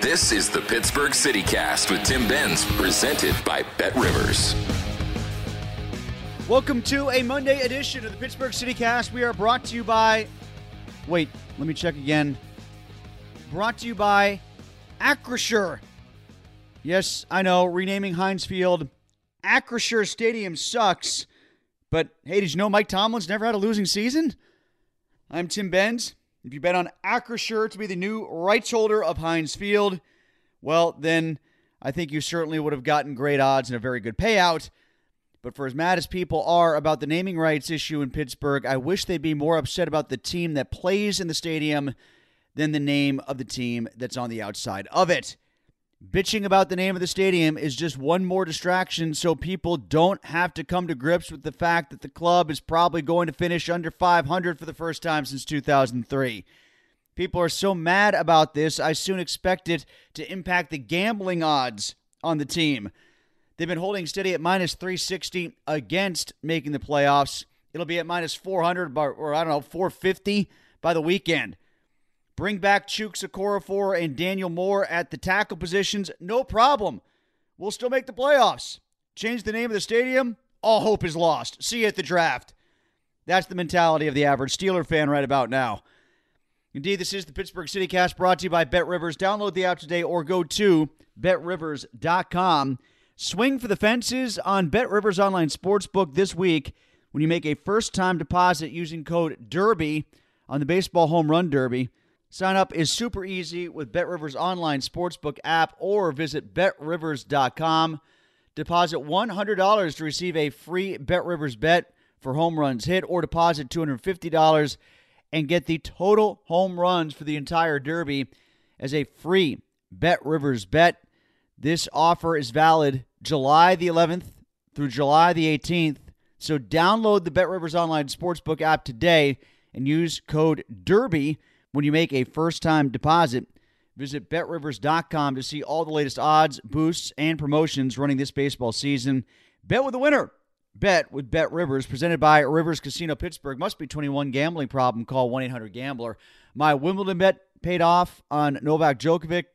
This is the Pittsburgh City Cast with Tim Benz, presented by Bet Rivers. Welcome to a Monday edition of the Pittsburgh City Cast. We are brought to you by. Wait, let me check again. Brought to you by Acrisure. Yes, I know, renaming Heinz Field. Acrisure Stadium sucks. But hey, did you know Mike Tomlin's never had a losing season? I'm Tim Benz. If you bet on Acrisure to be the new right shoulder of Heinz Field, well, then I think you certainly would have gotten great odds and a very good payout. But for as mad as people are about the naming rights issue in Pittsburgh, I wish they'd be more upset about the team that plays in the stadium than the name of the team that's on the outside of it. Bitching about the name of the stadium is just one more distraction so people don't have to come to grips with the fact that the club is probably going to finish under 500 for the first time since 2003. People are so mad about this, I soon expect it to impact the gambling odds on the team. They've been holding steady at minus 360 against making the playoffs. It'll be at minus 400 or I don't know, 450 by the weekend. Bring back Chuks Okorafor and Daniel Moore at the tackle positions. No problem. We'll still make the playoffs. Change the name of the stadium. All hope is lost. See you at the draft. That's the mentality of the average Steeler fan right about now. Indeed, this is the Pittsburgh City Cast brought to you by Bet Rivers. Download the app today or go to betrivers.com. Swing for the fences on Bet Rivers Online Sportsbook this week when you make a first time deposit using code DERBY on the Baseball Home Run Derby. Sign up is super easy with BetRivers Online Sportsbook app or visit betrivers.com. Deposit $100 to receive a free BetRivers bet for home runs hit or deposit $250 and get the total home runs for the entire derby as a free BetRivers bet. This offer is valid July the 11th through July the 18th. So download the BetRivers Online Sportsbook app today and use code DERBY when you make a first time deposit. Visit betrivers.com to see all the latest odds, boosts, and promotions running this baseball season. Bet with the winner. Bet with Bet Rivers, presented by Rivers Casino Pittsburgh. Must be 21 gambling problem. Call 1 800 Gambler. My Wimbledon bet paid off on Novak Djokovic,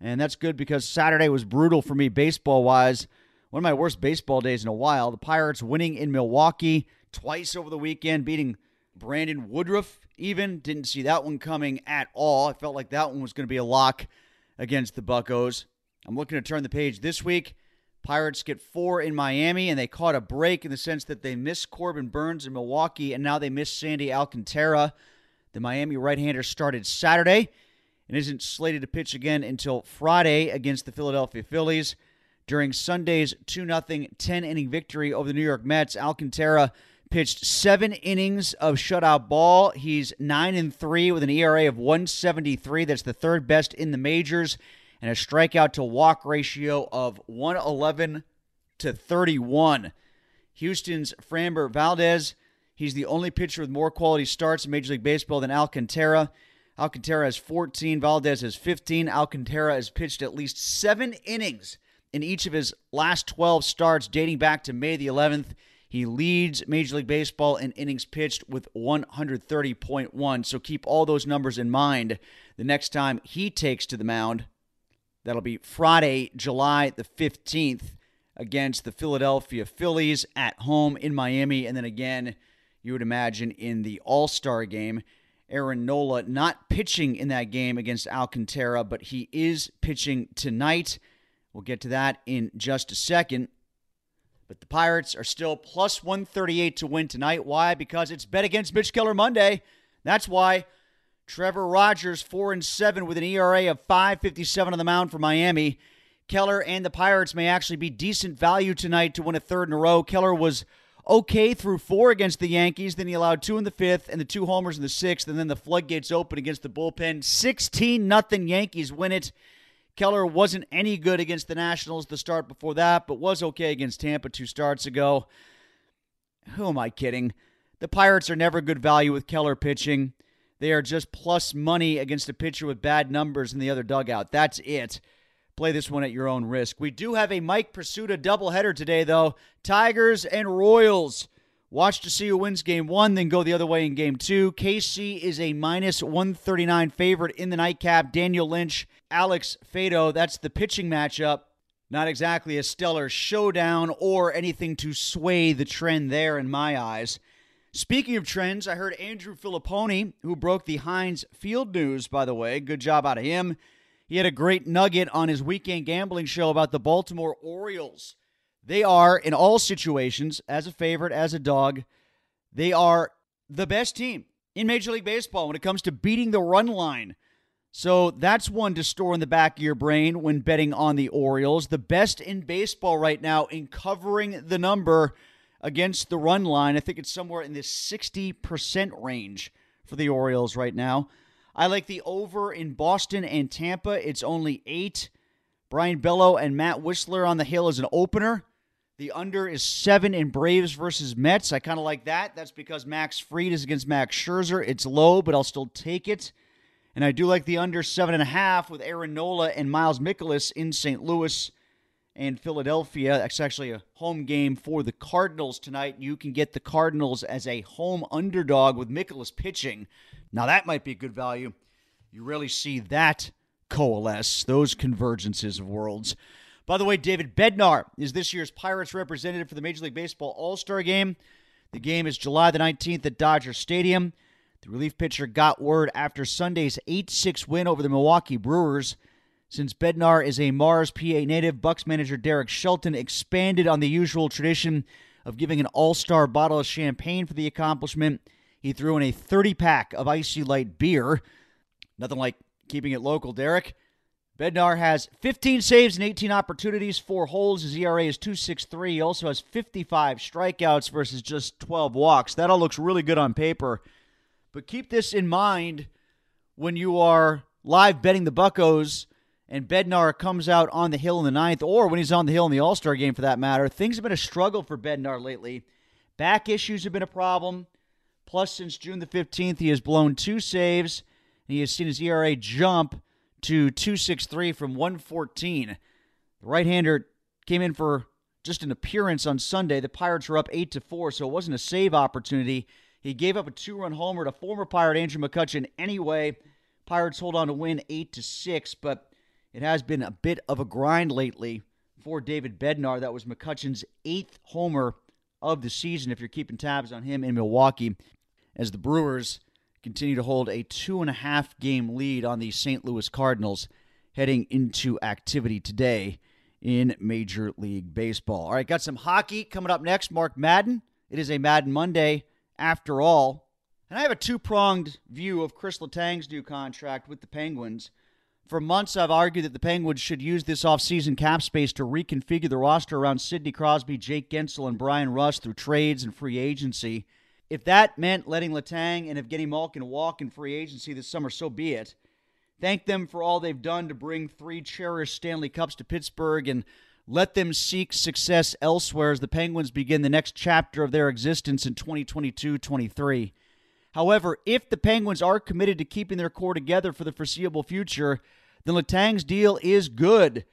and that's good because Saturday was brutal for me baseball wise. One of my worst baseball days in a while. The Pirates winning in Milwaukee twice over the weekend, beating Brandon Woodruff even. Didn't see that one coming at all. I felt like that one was going to be a lock against the Buckos. I'm looking to turn the page this week. Pirates get four in Miami, and they caught a break in the sense that they missed Corbin Burnes in Milwaukee, and now they miss Sandy Alcantara. The Miami right hander started Saturday and isn't slated to pitch again until Friday against the Philadelphia Phillies. During Sunday's 2 0 10 inning victory over the New York Mets, Alcantara pitched seven innings of shutout ball. He's 9 and 3 with an ERA of 173. That's the third best in the majors and a strikeout to walk ratio of 111 to 31. Houston's Framber Valdez, he's the only pitcher with more quality starts in Major League Baseball than Alcantara. Alcantara has 14, Valdez has 15. Alcantara has pitched at least seven innings in each of his last 12 starts dating back to May the 11th. He leads Major League Baseball in innings pitched with 130.1. So keep all those numbers in mind the next time he takes to the mound That'll be Friday, July the 15th against the Philadelphia Phillies at home in Miami. And then again, you would imagine in the All Star game. Aaron Nola not pitching in that game against Alcantara, but he is pitching tonight. We'll get to that in just a second. But the Pirates are still plus 138 to win tonight. Why? Because it's bet against Mitch Keller Monday. That's why. Trevor Rogers, 4 and 7 with an ERA of 5.57 on the mound for Miami. Keller and the Pirates may actually be decent value tonight to win a third in a row. Keller was okay through four against the Yankees. Then he allowed two in the fifth and the two homers in the sixth. And then the floodgates open against the bullpen. 16 nothing Yankees win it. Keller wasn't any good against the Nationals the start before that, but was okay against Tampa two starts ago. Who am I kidding? The Pirates are never good value with Keller pitching. They are just plus money against a pitcher with bad numbers in the other dugout. That's it. Play this one at your own risk. We do have a Mike Prisuta doubleheader today, though. Tigers and Royals. Watch to see who wins game one, then go the other way in game two. KC is a minus 139 favorite in the nightcap. Daniel Lynch, Alex Faedo. That's the pitching matchup. Not exactly a stellar showdown or anything to sway the trend there in my eyes. Speaking of trends, I heard Andrew Fillipponi, who broke the Heinz Field news, by the way. Good job out of him. He had a great nugget on his weekend gambling show about the Baltimore Orioles. They are, in all situations, as a favorite, as a dog, they are the best team in Major League Baseball when it comes to beating the run line. So that's one to store in the back of your brain when betting on the Orioles. The best in baseball right now in covering the number against the run line. I think it's somewhere in the 60% range for the Orioles right now. I like the over in Boston and Tampa. It's only eight. Brayan Bello and Matt Wisler on the hill as an opener. The under is seven in Braves versus Mets. I kind of like that. That's because Max Fried is against Max Scherzer. It's low, but I'll still take it. And I do like the under seven and a half with Aaron Nola and Miles Mikolas in St. Louis and Philadelphia. It's actually a home game for the Cardinals tonight. You can get the Cardinals as a home underdog with Mikolas pitching. Now, that might be good value. You really see that coalesce, those convergences of worlds. By the way, David Bednar is this year's Pirates representative for the Major League Baseball All Star game. The game is July the 19th at Dodger Stadium. The relief pitcher got word after Sunday's 8 6 win over the Milwaukee Brewers since Bednar is a Mars, PA native, Bucks manager Derek Shelton expanded on the usual tradition of giving an all star bottle of champagne for the accomplishment. He threw in a 30 pack of IC Light beer. Nothing like keeping it local, Derek. Bednar has 15 saves and 18 opportunities, four holes. His ERA is 2.63. He also has 55 strikeouts versus just 12 walks. That all looks really good on paper. But keep this in mind when you are live betting the Buckos and Bednar comes out on the hill in the ninth, or when he's on the hill in the All Star game for that matter, things have been a struggle for Bednar lately. Back issues have been a problem. Plus, since June the 15th, he has blown two saves, and he has seen his ERA jump to 263 from 114. The right hander came in for just an appearance on Sunday. The Pirates were up 8 to 4, so it wasn't a save opportunity. He gave up a two run homer to former Pirate Andrew McCutchen anyway. Pirates hold on to win 8 to 6, but it has been a bit of a grind lately for David Bednar. That was McCutchen's eighth homer of the season, if you're keeping tabs on him in Milwaukee, as the Brewers continue to hold a two and a half game lead on the St. Louis Cardinals heading into activity today in Major League Baseball. All right, got some hockey coming up next. Mark Madden. It is a Madden Monday after all. And I have a two pronged view of Chris Letang's new contract with the Penguins. For months, I've argued that the Penguins should use this offseason cap space to reconfigure the roster around Sidney Crosby, Jake Guentzel, and Bryan Rust through trades and free agency. If that meant letting Letang and Evgeny Malkin walk in free agency this summer, so be it. Thank them for all they've done to bring three cherished Stanley Cups to Pittsburgh and let them seek success elsewhere as the Penguins begin the next chapter of their existence in 2022 23. However, if the Penguins are committed to keeping their core together for the foreseeable future, then Letang's deal is good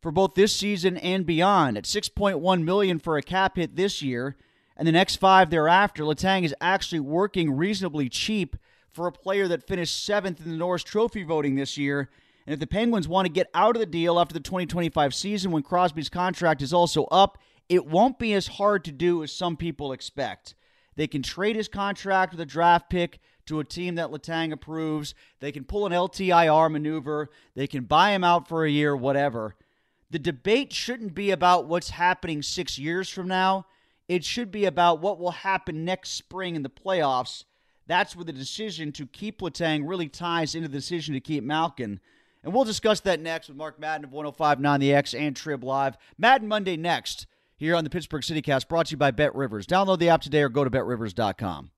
for both this season and beyond. At 6.1 million for a cap hit this year and the next 5 thereafter, Letang is actually working reasonably cheap for a player that finished 7th in the Norris Trophy voting this year. And if the Penguins want to get out of the deal after the 2025 season when Crosby's contract is also up, it won't be as hard to do as some people expect. They can trade his contract with a draft pick to a team that Letang approves. They can pull an LTIR maneuver. They can buy him out for a year, whatever. The debate shouldn't be about what's happening six years from now. It should be about what will happen next spring in the playoffs. That's where the decision to keep Letang really ties into the decision to keep Malkin. And we'll discuss that next with Mark Madden of 1059 The X and Trib Live. Madden Monday next here on the Pittsburgh CityCast, brought to you by Bet Rivers. Download the app today or go to betrivers.com.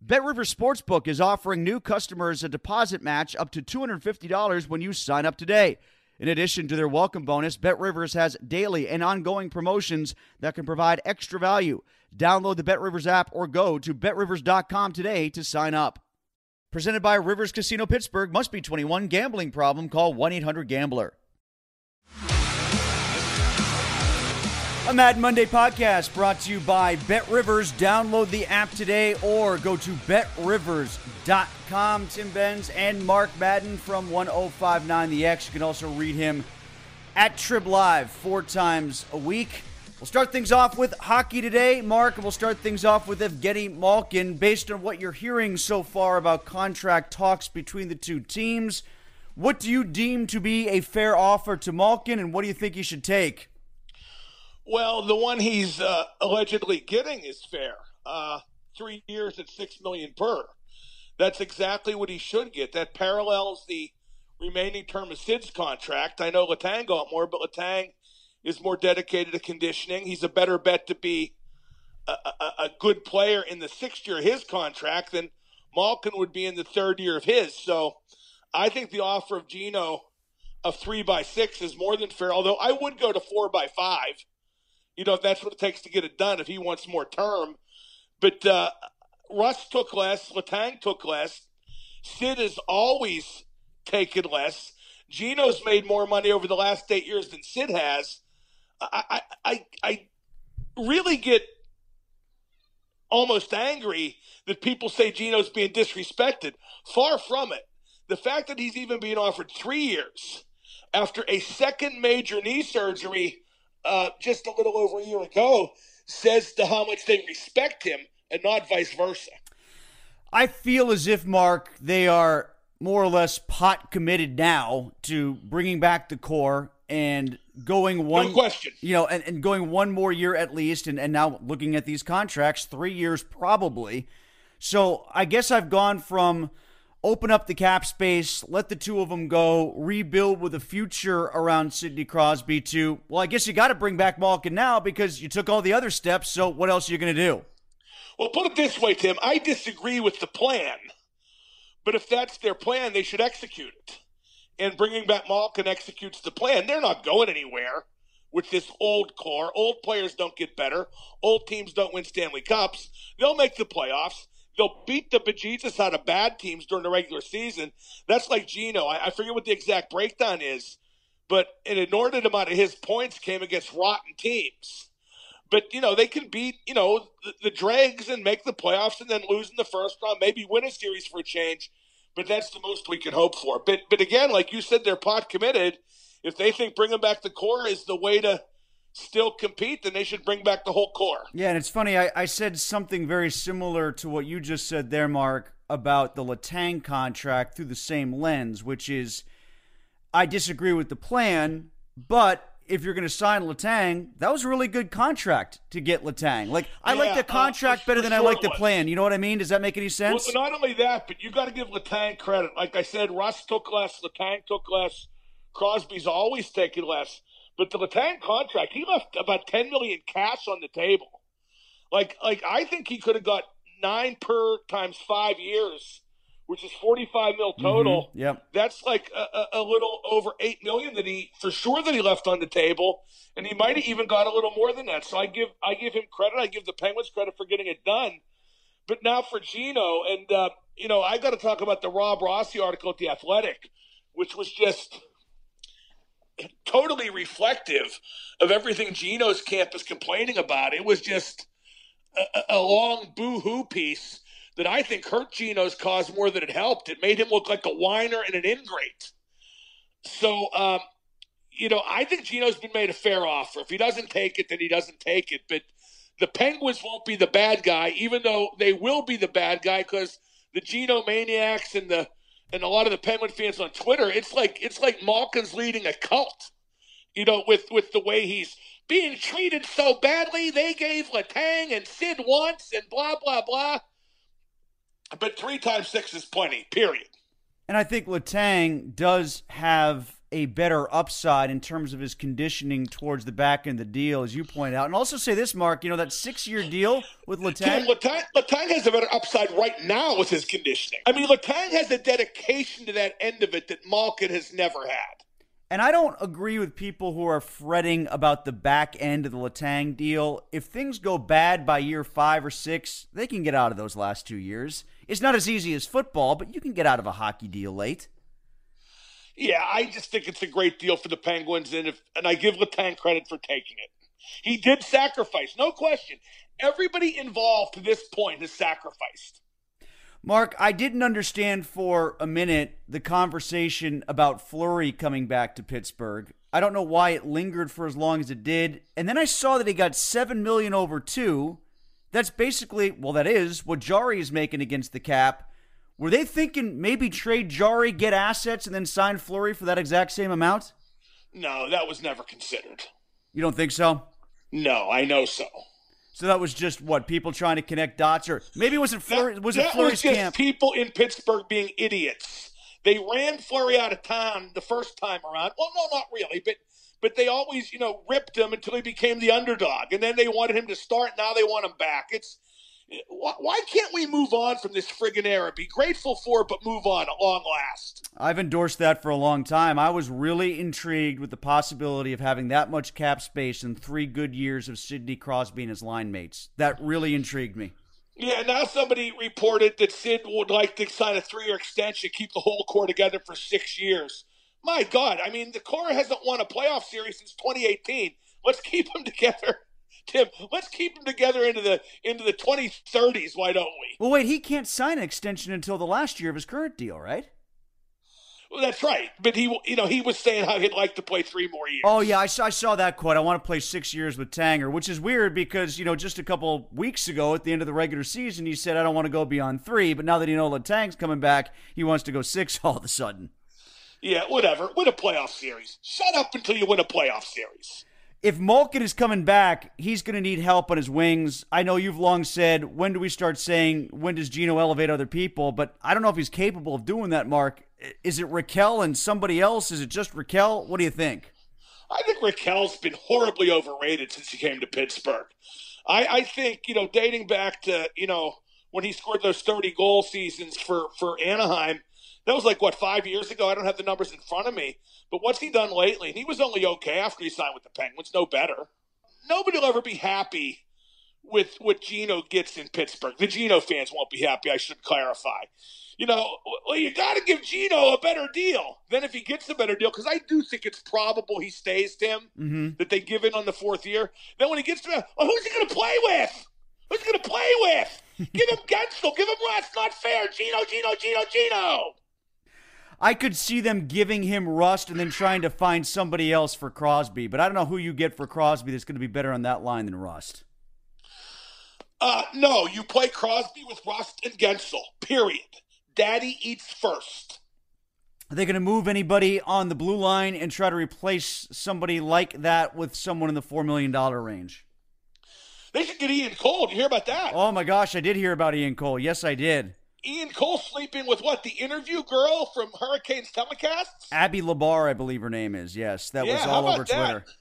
Bet Rivers Sportsbook is offering new customers a deposit match up to $250 when you sign up today. In addition to their welcome bonus, Bet Rivers has daily and ongoing promotions that can provide extra value. Download the Bet Rivers app or go to betrivers.com today to sign up. Presented by Rivers Casino Pittsburgh, must be 21. Gambling problem? Call 1 800 Gambler. A Mad Monday podcast brought to you by Bet Rivers. Download the app today or go to betrivers.com. Tim Benz and Mark Madden from 1059 The X. You can also read him at Trib Live four times a week. We'll start things off with hockey today, Mark, we'll start things off with Evgeny Malkin. Based on what you're hearing so far about contract talks between the two teams, what do you deem to be a fair offer to Malkin, and what do you think he should take? Well, the one he's uh, allegedly getting is fair. Uh, three years at six million per. That's exactly what he should get. That parallels the remaining term of Sid's contract. I know Letang got more, but Letang is more dedicated to conditioning. He's a better bet to be a, a, a good player in the sixth year of his contract than Malkin would be in the third year of his. So I think the offer of Geno of three by six is more than fair. Although I would go to four by five you know, if that's what it takes to get it done, if he wants more term. But uh, Russ took less, Letang took less. Sid has always taken less. Geno's made more money over the last eight years than Sid has. I, I, I really get almost angry that people say Geno's being disrespected. Far from it. The fact that he's even being offered three years after a second major knee surgery uh, just a little over a year ago says to how much they respect him and not vice versa. I feel as if, Mark, they are more or less pot committed now to bringing back the core and going one no question you know and, and going one more year at least and, and now looking at these contracts three years probably so i guess i've gone from open up the cap space, let the two of them go, rebuild with a future around Sidney Crosby to, well, I guess you got to bring back Malkin now because you took all the other steps. So what else are you going to do? Well, put it this way, Tim. I disagree with the plan, but if that's their plan, they should execute it. And bringing back Malkin executes the plan. They're not going anywhere with this old core. Old players don't get better. Old teams don't win Stanley Cups. They'll make the playoffs. They'll beat the bejesus out of bad teams during the regular season. That's like Geno. I, I forget what the exact breakdown is, but an inordinate amount of his points came against rotten teams. But you know they can beat you know the, the dregs and make the playoffs and then lose in the first round, maybe win a series for a change. But that's the most we can hope for. But but again, like you said, they're pot committed. If they think bringing back the core is the way to still compete, then they should bring back the whole core. Yeah, and it's funny. I, I said something very similar to what you just said there, Mark, about the Letang contract through the same lens, which is I disagree with the plan, but if you're going to sign Letang, that was a really good contract to get Letang. Like I Yeah, like the uh, contract for- better for than I like the plan. You know what I mean? Does that make any sense? Well, not only that, but you got to give Letang credit. Like I said, Russ took less, Letang took less, Crosby's always taking less. But the Letang contract, he left about ten million cash on the table. Like, like I think he could have got nine per times five years, which is forty-five mil total. Mhm, Yep. That's like a, a, little over eight million that he, for sure, that he left on the table, and he might have even got a little more than that. So I give, I give him credit. I give the Penguins credit for getting it done. But now for Geno, and uh, you know, I got to talk about the Rob Rossi article at the Athletic, which was just totally reflective of everything Geno's camp is complaining about. It was just a, a long boo-hoo piece that I think hurt Geno's cause more than it helped. It made him look like a whiner and an ingrate. So, um, you know, I think Geno's been made a fair offer. If he doesn't take it, then he doesn't take it. But the Penguins won't be the bad guy, even though they will be the bad guy because the Geno maniacs and the and a lot of the Penguin fans on Twitter, it's like it's like Malkin's leading a cult. You know, with with the way he's being treated so badly, they gave Letang and Sid once and blah blah blah. But three times six is plenty. Period. And I think Letang does have a better upside in terms of his conditioning towards the back end of the deal, as you point out. And also say this, Mark, you know, that six year deal with Letang. Letang, Letang has a better upside right now with his conditioning. I mean, Letang has a dedication to that end of it that Malkin has never had. And I don't agree with people who are fretting about the back end of the Letang deal. If things go bad by year five or six, they can get out of those last two years. It's not as easy as football, but you can get out of a hockey deal late. Yeah, I just think it's a great deal for the Penguins, and if and I give Letang credit for taking it. He did sacrifice, no question. Everybody involved to this point has sacrificed. Mark, I didn't understand for a minute the conversation about Fleury coming back to Pittsburgh. I don't know why it lingered for as long as it did. And then I saw that he got seven million over two. That's basically well, that is what Jarry is making against the cap. Were they thinking maybe trade Jarry, get assets, and then sign Fleury for that exact same amount? No, that was never considered. You don't think so? No, I know so. So that was just what people trying to connect dots, or maybe it wasn't Fleury? That, was it that Fleury's was just camp? people in Pittsburgh being idiots. They ran Fleury out of town the first time around. Well, no, not really, but but they always, you know, ripped him until he became the underdog, and then they wanted him to start. Now they want him back. It's why, why can't we move on from this friggin' era? Be grateful for it, but move on at long last. I've endorsed that for a long time. I was really intrigued with the possibility of having that much cap space and three good years of Sidney Crosby and his line mates. That really intrigued me. Yeah, now somebody reported that Sid would like to sign a three-year extension, keep the whole core together for six years. My God, I mean, the core hasn't won a playoff series since 2018. Let's keep them together, Tim. Let's keep them together into the into the 2030s. Why don't we? Well, wait, he can't sign an extension until the last year of his current deal, right? Well, that's right. But he, you know, he was saying how he'd like to play three more years. Oh, yeah, I saw, I saw that quote. I want to play six years with Tanger, which is weird because, you know, just a couple weeks ago at the end of the regular season, he said, I don't want to go beyond three. But now that you know Letang's coming back, he wants to go six all of a sudden. Yeah, whatever. Win a playoff series. Shut up until you win a playoff series. If Malkin is coming back, he's going to need help on his wings. I know you've long said, when do we start saying, when does Geno elevate other people? But I don't know if he's capable of doing that, Mark. Is it Rakell and somebody else? Is it just Rakell? What do you think? I think Rakell's been horribly overrated since he came to Pittsburgh. I, I think, you know, dating back to, you know, when he scored those 30 goal seasons for, for Anaheim, that was like, what, five years ago? I don't have the numbers in front of me. But what's he done lately? And he was only okay after he signed with the Penguins, no better. Nobody will ever be happy with what Geno gets in Pittsburgh. The Geno fans won't be happy, I should clarify. You know, well, you got to give Geno a better deal. Then if he gets a better deal, because I do think it's probable he stays, Tim, mm-hmm. that they give in on the fourth year. Then when he gets to, well, who's he going to play with? Who's he going to play with? give him Guentzel. Give him Rust. Not fair. Geno, Geno, Geno, Geno. I could see them giving him Rust and then trying to find somebody else for Crosby, but I don't know who you get for Crosby that's going to be better on that line than Rust. Uh, no, you play Crosby with Rust and Guentzel. Period. Daddy eats first. Are they going to move anybody on the blue line and try to replace somebody like that with someone in the $4 million range? They should get Ian Cole. Did you hear about that? Oh my gosh, I did hear about Ian Cole. Yes, I did. Ian Cole sleeping with what? The interview girl from Hurricanes telecasts? Abby Labar, I believe her name is. Yes, that yeah, was all over Twitter. That?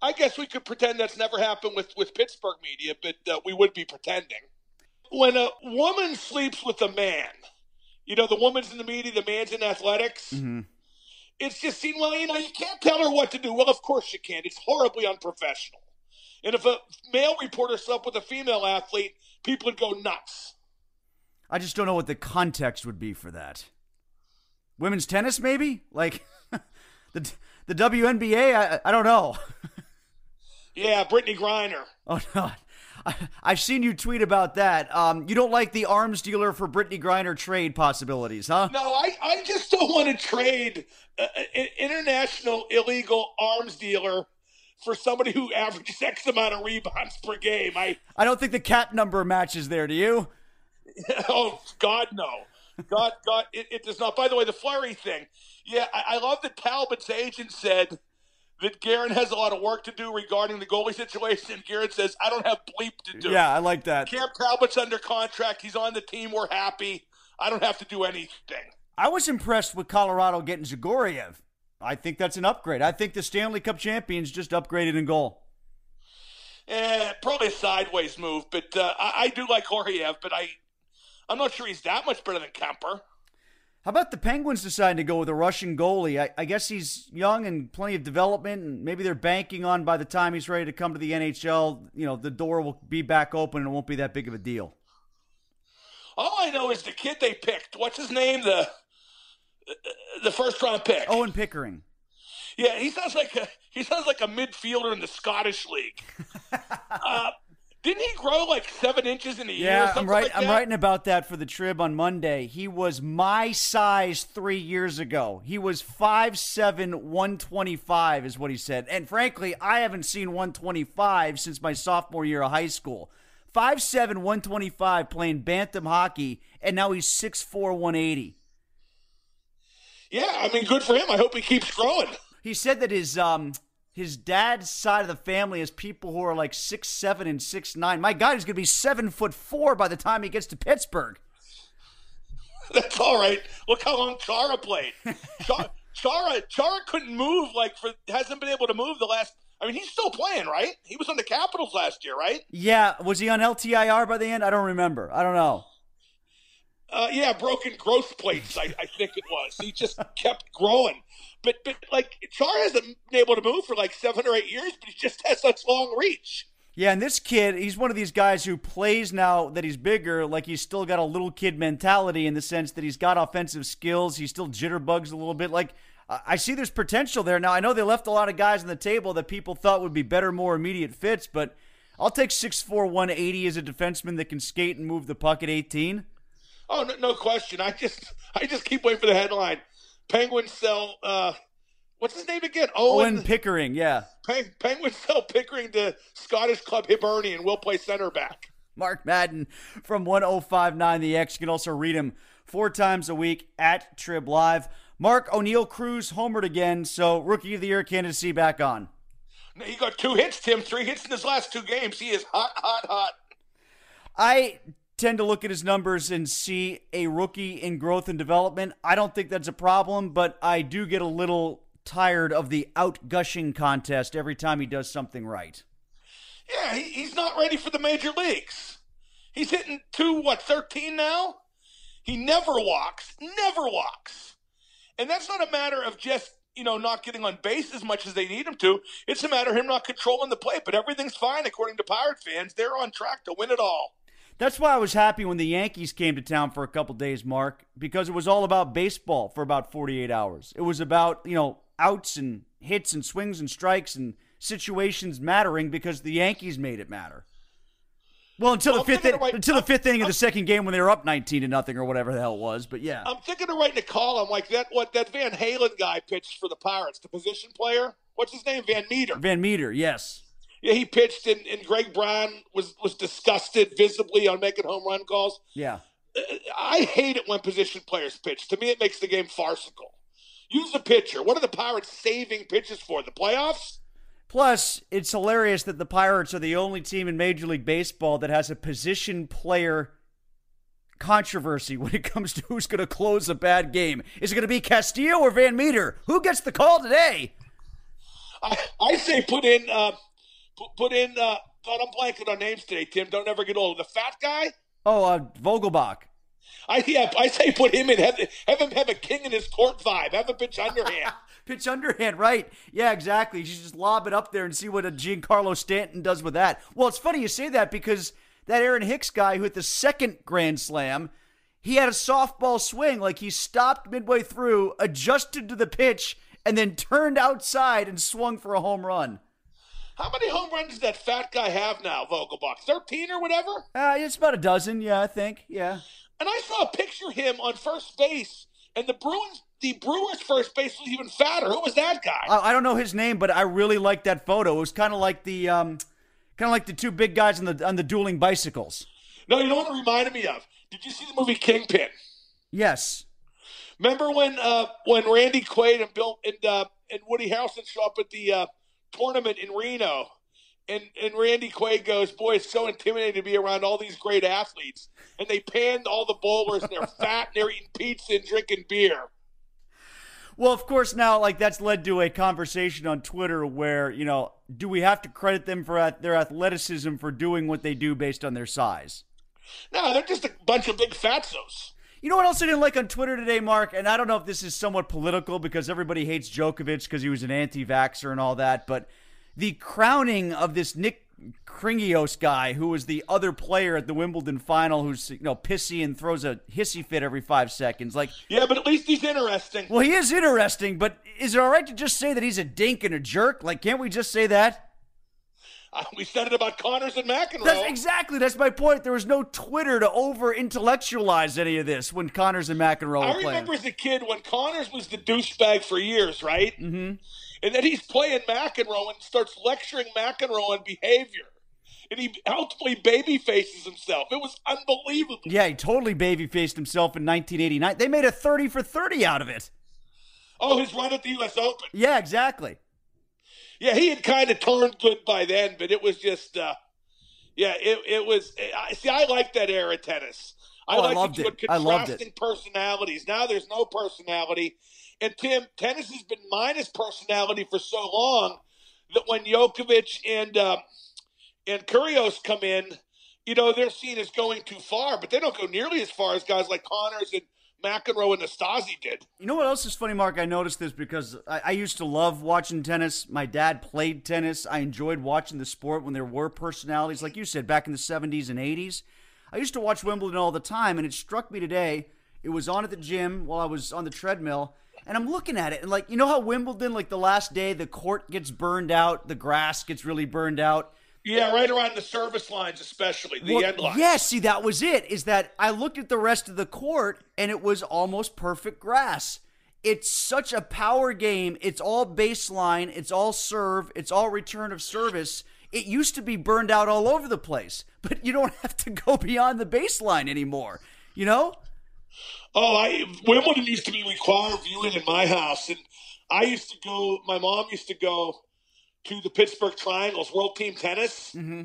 I guess we could pretend that's never happened with, with Pittsburgh media, but uh, we would be pretending. When a woman sleeps with a man, you know, the woman's in the media, the man's in athletics. Mm-hmm. It's just seen, well, you know, you can't tell her what to do. Well, of course you can't. It's horribly unprofessional. And if a male reporter slept with a female athlete, people would go nuts. I just don't know what the context would be for that. Women's tennis, maybe? Like the the WNBA? I, I don't know. yeah, Brittney Griner. Oh no. I, have seen you tweet about that. Um, you don't like the arms dealer for Brittney Griner trade possibilities, huh? No, I, I just don't want to trade an international illegal arms dealer for somebody who averages X amount of rebounds per game. I I don't think the cap number matches there. Do you? oh God, no. God, God, it, it, does not. By the way, the Fleury thing. Yeah, I, I love that Talbot's agent said that Guerin has a lot of work to do regarding the goalie situation. Guerin says, I don't have bleep to do. Yeah, I like that. Cam Talbot's under contract. He's on the team. We're happy. I don't have to do anything. I was impressed with Colorado getting Georgiev. I think that's an upgrade. I think the Stanley Cup champions just upgraded in goal. Eh, probably a sideways move, but uh, I, I, do like Georgiev, but I, I'm not sure he's that much better than Kuemper. How about the Penguins deciding to go with a Russian goalie? I, I, guess he's young and plenty of development, and maybe they're banking on by the time he's ready to come to the NHL, you know, the door will be back open and it won't be that big of a deal. All I know is the kid they picked. What's his name? The the first round pick. Owen Pickering. Yeah, he sounds like a he sounds like a midfielder in the Scottish league. uh, didn't he grow like seven inches in a year? Yeah, I'm right. Like I'm writing about that for the Trib on Monday. He was my size three years ago. He was 5'7", 125 is what he said. And frankly, I haven't seen 125 since my sophomore year of high school. 5'7", 125 playing bantam hockey, and now he's 6'4", 180. Yeah, I mean, good for him. I hope he keeps growing. He said that his um his dad's side of the family is people who are like six seven and six nine. My God, he's gonna be seven foot four by the time he gets to Pittsburgh. That's all right. Look how long Chara played. Chara, Chara, Chara couldn't move. Like for hasn't been able to move the last. I mean, he's still playing, right? He was on the Capitals last year, right? Yeah. Was he on LTIR by the end? I don't remember. I don't know. Uh, yeah, broken growth plates. I, I think it was. He just kept growing, but but like Char hasn't been able to move for like seven or eight years, but he just has such long reach. Yeah, and this kid, he's one of these guys who plays now that he's bigger, like he's still got a little kid mentality in the sense that he's got offensive skills. He still jitterbugs a little bit. Like I see there's potential there. Now I know they left a lot of guys on the table that people thought would be better, more immediate fits, but I'll take 6'4", 180 as a defenseman that can skate and move the puck at 18. Oh, no, no question. I just I just keep waiting for the headline. Penguins sell. Uh, what's his name again? Owen, Owen Pickering. Yeah. Peng- Penguins sell Pickering to Scottish club Hibernian. Will play center back. Mark Madden from 1059 The X. You can also read him four times a week at Trib Live. Mark Oneil Cruz homered again, so rookie of the year candidacy back on. He got two hits, Tim. Three hits in his last two games. He is hot, hot, hot. I tend to look at his numbers and see a rookie in growth and development. I don't think that's a problem, but I do get a little tired of the out gushing contest every time he does something right. Yeah, he, he's not ready for the major leagues. He's hitting two, what, 13 now? He never walks, never walks. And that's not a matter of just, you know, not getting on base as much as they need him to. It's a matter of him not controlling the plate, but everything's fine according to Pirate fans. They're on track to win it all. That's why I was happy when the Yankees came to town for a couple days, Mark, because it was all about baseball for about 48 hours. It was about, you know, outs and hits and swings and strikes and situations mattering because the Yankees made it matter. Well, until well, the fifth in, right, until the fifth inning of the second game when they were up 19 to nothing or whatever the hell it was, but yeah. I'm thinking of writing a column like that what that Van Halen guy pitched for the Pirates, the position player. What's his name? Van Meter. Van Meter, yes yeah, he pitched, and, and Greg Brown was was disgusted visibly on making home run calls. Yeah, I hate it when position players pitch. To me, it makes the game farcical. Use a pitcher. What are the Pirates saving pitches for? The playoffs? Plus, it's hilarious that the Pirates are the only team in Major League Baseball that has a position player controversy when it comes to who's going to close a bad game. Is it going to be Castillo or Van Meter? Who gets the call today? I, I say put in, uh, put, put in, uh, God, I'm blanking on names today, Tim. Don't ever get old. The fat guy? Oh, uh, Vogelbach. I yeah, I say put him in. Have, have him have a king in his court vibe. Have a pitch underhand. pitch underhand, right? Yeah, exactly. You should just lob it up there and see what a Giancarlo Stanton does with that. Well, it's funny you say that because that Aaron Hicks guy who hit the second grand slam, he had a softball swing. Like he stopped midway through, adjusted to the pitch, and then turned outside and swung for a home run. How many home runs does that fat guy have now, Vogelbach? 13 or whatever? Uh, it's about a dozen, yeah, I think. Yeah. And I saw a picture of him on first base, and the Bruins, the Brewers' first base was even fatter. Who was that guy? I, I don't know his name, but I really like that photo. It was kind of like the, um, kind of like the two big guys on the on the dueling bicycles. No, you know what it reminded me of? Did you see the movie Kingpin? Yes. Remember when uh, when Randy Quaid and Bill and uh, and Woody Harrelson show up at the uh, tournament in Reno, and and Randy Quaid goes, "Boy, it's so intimidating to be around all these great athletes." And they panned all the bowlers, and they're fat, and they're eating pizza and drinking beer. Well, of course, now like that's led to a conversation on Twitter where you know, do we have to credit them for their athleticism for doing what they do based on their size? No, they're just a bunch of big fatzos. You know what else I didn't like on Twitter today, Mark? And I don't know if this is somewhat political because everybody hates Djokovic because he was an anti-vaxxer and all that, but the crowning of this Nick Kyrgios guy, who was the other player at the Wimbledon final, who's you know pissy and throws a hissy fit every five seconds. Like, yeah, but at least he's interesting. Well, he is interesting, but is it all right to just say that he's a dink and a jerk? Like, can't we just say that? We said it about Connors and McEnroe. That's exactly. That's my point. There was no Twitter to over intellectualize any of this when Connors and McEnroe I were playing. remember as a kid when Connors was the douchebag for years, right? Mm-hmm. And then he's playing McEnroe and starts lecturing McEnroe on behavior. And he ultimately baby faces himself. It was unbelievable. Yeah, he totally baby faced himself in 1989. They made a 30 for 30 out of it. Oh, his run at the U.S. Open. Yeah, exactly. Yeah, he had kind of turned good by then, but it was just, uh, yeah, it, it was. I see, I like that era of tennis. I Oh, I like loved that it. I loved it. personalities. Now there's no personality. And Tim, tennis has been minus personality for so long that when Djokovic and uh, and Kyrgios come in, you know they're seen as going too far, but they don't go nearly as far as guys like Connors and McEnroe and Nastase did. You know what else is funny, Mark? I noticed this because I, I used to love watching tennis. My dad played tennis. I enjoyed watching the sport when there were personalities, like you said, back in the 70s and 80s. I used to watch Wimbledon all the time, and it struck me today. It was on at the gym while I was on the treadmill, and I'm looking at it, and like, you know how Wimbledon, like the last day, the court gets burned out, the grass gets really burned out. Yeah, right around the service lines, especially the Well, end lines. Yeah, see, that was it. Is that I looked at the rest of the court and it was almost perfect grass. It's such a power game. It's all baseline. It's all serve. It's all return of service. It used to be burned out all over the place, but you don't have to go beyond the baseline anymore. You know? Oh, I Wimbledon used to be required viewing in my house, and I used to go. My mom used to go to the Pittsburgh Triangles World Team Tennis, Mm-hmm.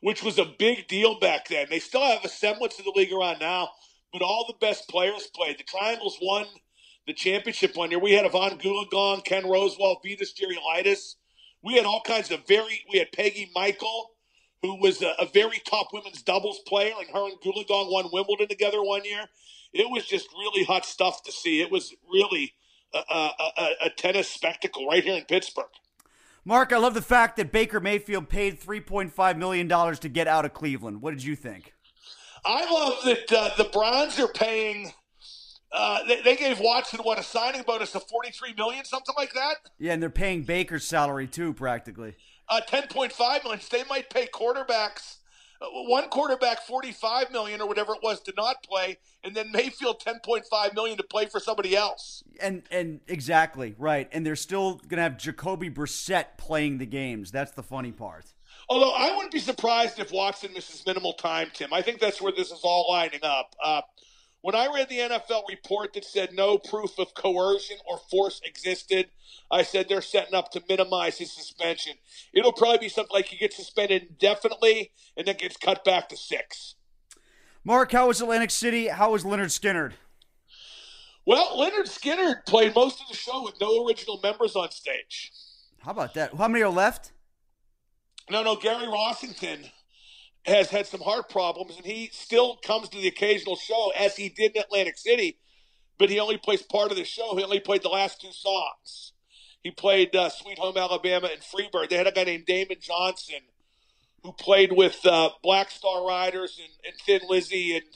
which was a big deal back then. They still have a semblance of the league around now, but all the best players played. The Triangles won the championship one year. We had Evonne Goolagong, Ken Rosewall, Vitas Gerulaitis. We had all kinds of very. We had Peggy Michel, who was a, a very top women's doubles player, and her and Goolagong won Wimbledon together one year. It was just really hot stuff to see. It was really a, a, a, a tennis spectacle right here in Pittsburgh. Mark, I love the fact that Baker Mayfield paid $3.5 million to get out of Cleveland. What did you think? I love that uh, the Browns are paying. Uh, they, they gave Watson what a signing bonus of forty three million, something like that. Yeah, and they're paying Baker's salary too, practically. Uh, ten point five million. They might pay quarterbacks. One quarterback forty five million or whatever it was to not play, and then Mayfield ten point five million to play for somebody else. And and exactly right, and they're still gonna have Jacoby Brissett playing the games. That's the funny part. Although I wouldn't be surprised if Watson misses minimal time, Tim. I think that's where this is all lining up. Uh, When I read the NFL report that said no proof of coercion or force existed, I said they're setting up to minimize his suspension. It'll probably be something like he gets suspended indefinitely and then gets cut back to six. Mark, how was Atlantic City? How was Lynyrd Skynyrd? Well, Lynyrd Skynyrd played most of the show with no original members on stage. How about that? How many are left? No, no, Gary Rossington has had some heart problems, and he still comes to the occasional show as he did in Atlantic City, but he only plays part of the show. He only played the last two songs. He played uh, Sweet Home Alabama and Freebird. They had a guy named Damon Johnson who played with uh, Black Star Riders and, and Thin Lizzy and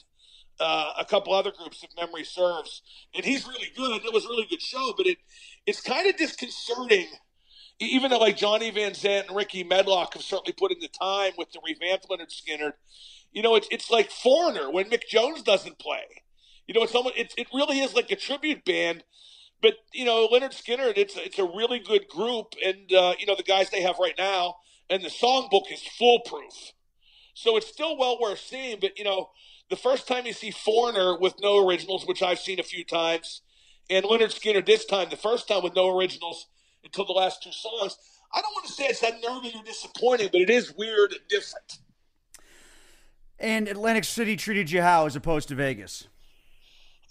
uh, a couple other groups, if memory serves. And he's really good. It was a really good show, but it it's kind of disconcerting – even though like Johnny Van Zant and Rickey Medlocke have certainly put in the time with the revamped Lynyrd Skynyrd, you know, it's it's like Foreigner when Mick Jones doesn't play. You know, it's almost it's, it really is like a tribute band. But you know, Lynyrd Skynyrd, it's it's a really good group, and uh, you know the guys they have right now, and the songbook is foolproof. So it's still well worth seeing. But you know, the first time you see Foreigner with no originals, which I've seen a few times, and Lynyrd Skynyrd this time, the first time with no originals, until the last two songs. I don't want to say it's unnerving or disappointing, but it is weird and different. And Atlantic City treated you how as opposed to Vegas?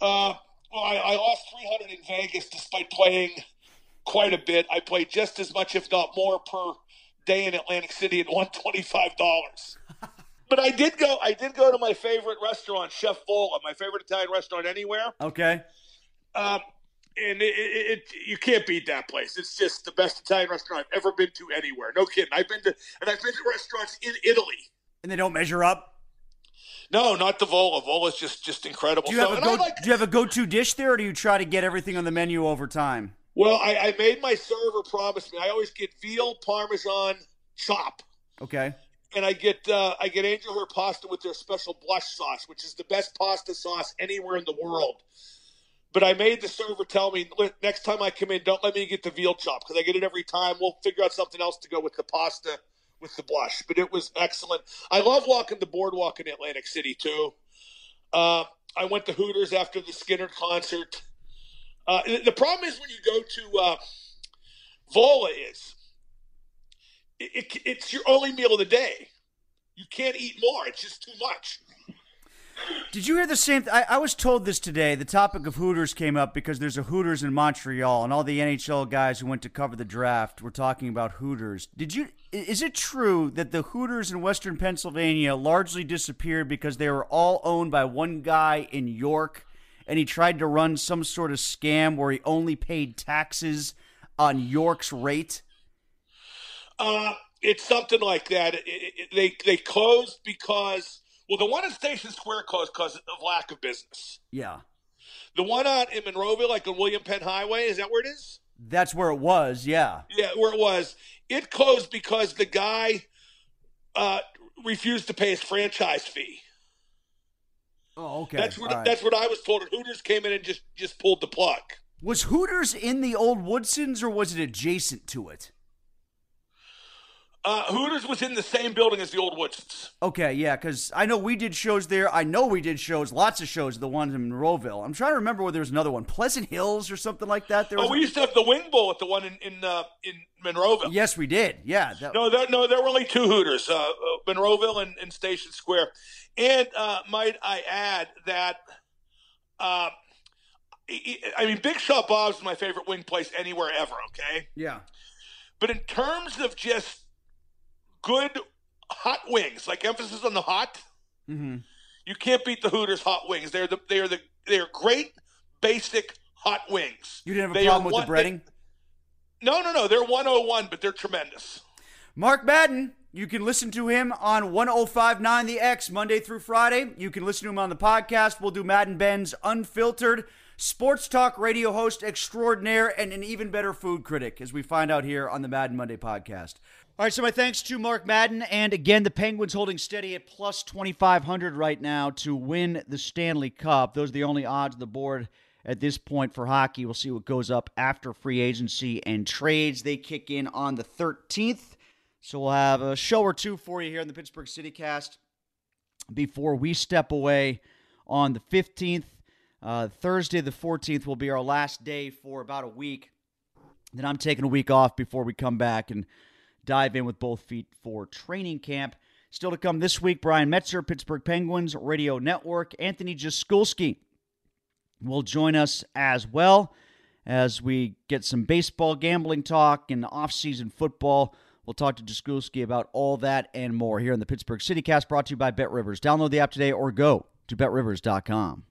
Uh, well, I, I lost 300 in Vegas despite playing quite a bit. I played just as much, if not more, per day in Atlantic City at $125. but I did go. I did go to my favorite restaurant, Chef Vola, my favorite Italian restaurant anywhere. Okay. Um, and it, it, it, you can't beat that place. It's just the best Italian restaurant I've ever been to anywhere. No kidding. I've been to and I've been to restaurants in Italy. And they don't measure up. No, not the Vola. Vola's just just incredible. Do you, so, have, a go, like, do you have a go-to dish there, or do you try to get everything on the menu over time? Well, I, I made my server promise me. I always get veal parmesan chop. Okay. And I get uh, I get angel hair pasta with their special blush sauce, which is the best pasta sauce anywhere in the world. But I made the server tell me next time I come in, don't let me get the veal chop because I get it every time. We'll figure out something else to go with the pasta with the blush. But it was excellent. I love walking the boardwalk in Atlantic City too. Uh, I went to Hooters after the Skynyrd concert. Uh, the problem is when you go to uh, Vola is it, it, it's your only meal of the day. You can't eat more. It's just too much. Did you hear the same? Th- I, I was told this today. The topic of Hooters came up because there's a Hooters in Montreal, and all the NHL guys who went to cover the draft were talking about Hooters. Did you? Is it true that the Hooters in Western Pennsylvania largely disappeared because they were all owned by one guy in York, and he tried to run some sort of scam where he only paid taxes on York's rate? Uh, it's something like that. It, it, they they closed because well, the one in Station Square closed because of lack of business. Yeah. The one out in Monroeville, like on William Penn Highway, is that where it is? That's where it was, yeah. Yeah, where it was. It closed because the guy uh, refused to pay his franchise fee. Oh, okay. That's what right. that's what I was told. Hooters came in and just just pulled the plug. Was Hooters in the old Woodsons or was it adjacent to it? Uh, Hooters was in the same building as the old Woodsons. Okay, yeah, because I know we did shows there. I know we did shows, lots of shows, the ones in Monroeville. I'm trying to remember where there was another one, Pleasant Hills or something like that. There was oh, we used to have the Wing Bowl at the one in in, uh, in Monroeville. Yes, we did. Yeah. That... No, there, no, there were only two Hooters, uh, uh Monroeville and, and, Station Square. And uh, might I add that, uh, I mean, Big Shot Bob's is my favorite wing place anywhere ever. Okay. Yeah. But in terms of just good hot wings, like emphasis on the hot. Mm-hmm. You can't beat the Hooters hot wings. They're the they are the they are great basic hot wings. You didn't have a they problem with one, the breading? They, no, no, no. They're 101, but they're tremendous. Mark Madden, you can listen to him on 1059 The X Monday through Friday. You can listen to him on the podcast. We'll do Madden Ben's Unfiltered, sports talk radio host extraordinaire, and an even better food critic, as we find out here on the Madden Monday podcast. All right, so my thanks to Mark Madden. And again, the Penguins holding steady at plus 2,500 right now to win the Stanley Cup. Those are the only odds on the board at this point for hockey. We'll see what goes up after free agency and trades. They kick in on the 13th. So we'll have a show or two for you here in the Pittsburgh City Cast before we step away on the 15th. Uh, Thursday, the 14th, will be our last day for about a week. Then I'm taking a week off before we come back and dive in with both feet for training camp. Still to come this week, Brian Metzer, Pittsburgh Penguins Radio Network. Anthony Jaskulski will join us as well as we get some baseball gambling talk and off-season football. We'll talk to Jaskulski about all that and more here in the Pittsburgh CityCast brought to you by Bet Rivers. Download the app today or go to betrivers.com.